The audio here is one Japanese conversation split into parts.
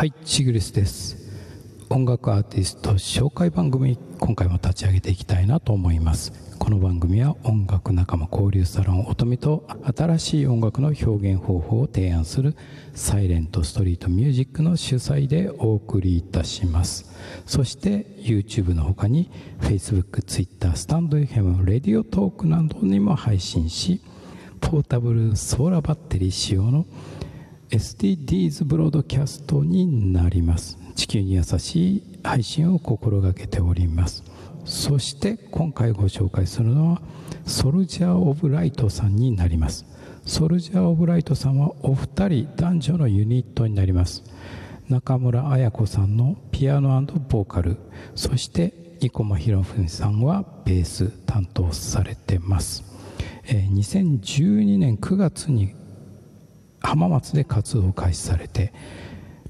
はいチグリスです。音楽アーティスト紹介番組今回も立ち上げていきたいなと思います。この番組は音楽仲間交流サロン音見と新しい音楽の表現方法を提案するサイレントストリートミュージックの主催でお送りいたします。そして YouTube の他に Facebook、Twitter、スタンド FM、レディオトークなどにも配信しポータブルソーラーバッテリー使用の SDGs ブロードキャストになります。地球に優しい配信を心がけております。そして今回ご紹介するのはソルジャー・オブ・ライトさんになります。ソルジャー・オブ・ライトさんはお二人男女のユニットになります。中村綾子さんのピアノボーカル。そして生駒博文さんはベース担当されてます。2012年9月に浜松で活動を開始されて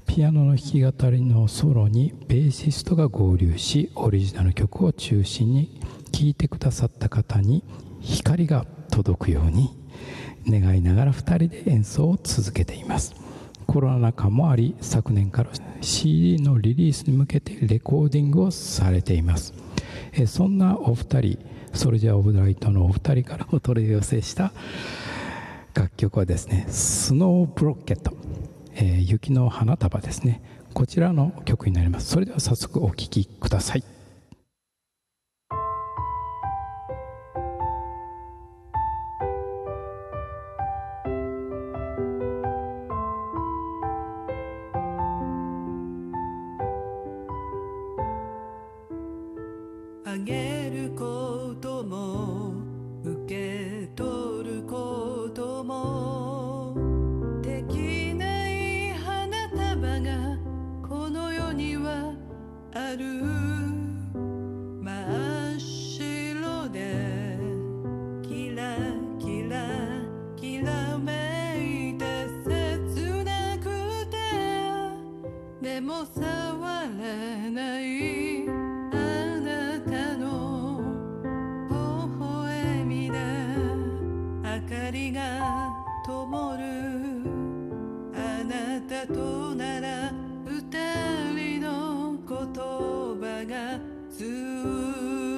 ピアノの弾き語りのソロにベーシストが合流しオリジナル曲を中心に聴いてくださった方に光が届くように願いながら2人で演奏を続けています。コロナ禍もあり昨年から CD のリリースに向けてレコーディングをされています。そんなお二人ソルジャー・オブ・ライトのお二人からお取り寄せした楽曲はですねスノーブロッケット、えー、雪の花束ですね。こちらの曲になります。それでは早速お聴きください。ある。真っ白でキラキラきらめいて切なくてでも触れない。あなたの微笑みで明かりが灯る。あなたとなら二人の葉が通じ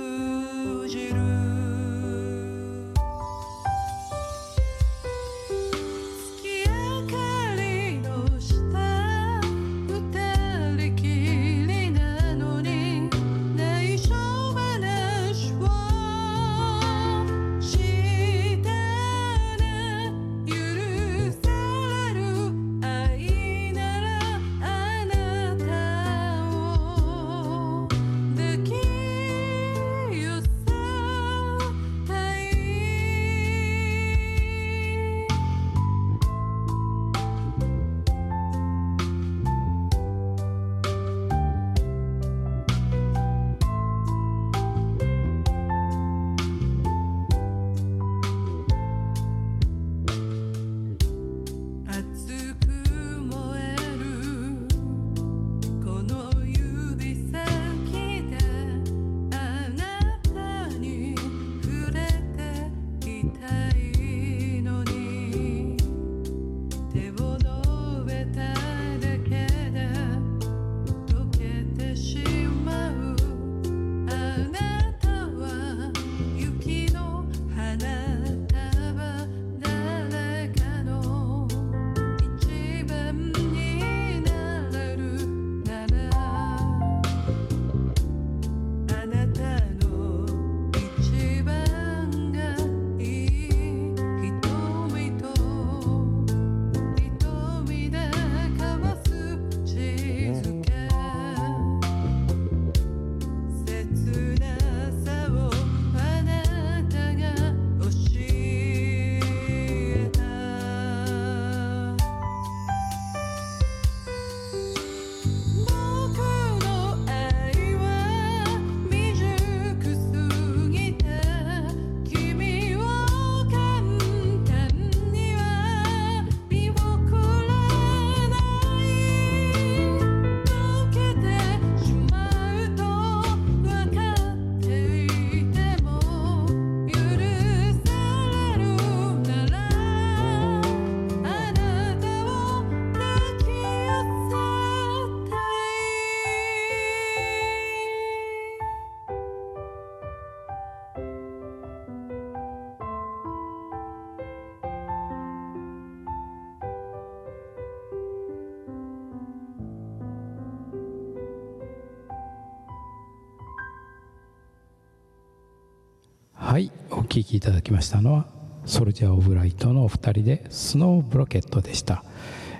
はいお聴きいただきましたのはソルジャー・オブ・ライトのお二人でスノーブロケットでした、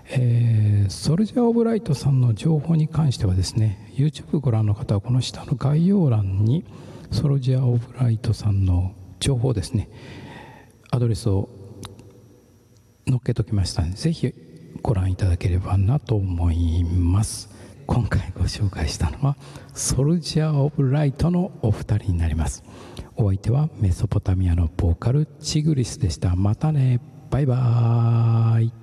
えーソルジャー・オブ・ライトさんの情報に関してはですね YouTube ご覧の方はこの下の概要欄にソルジャー・オブ・ライトさんの情報ですねアドレスを載っけときましたのでぜひご覧いただければなと思います。今回ご紹介したのはソルジャー・オブ・ライトのお二人になります。お相手はメソポタミアのボーカルチグリスでした。またね。バイバーイ。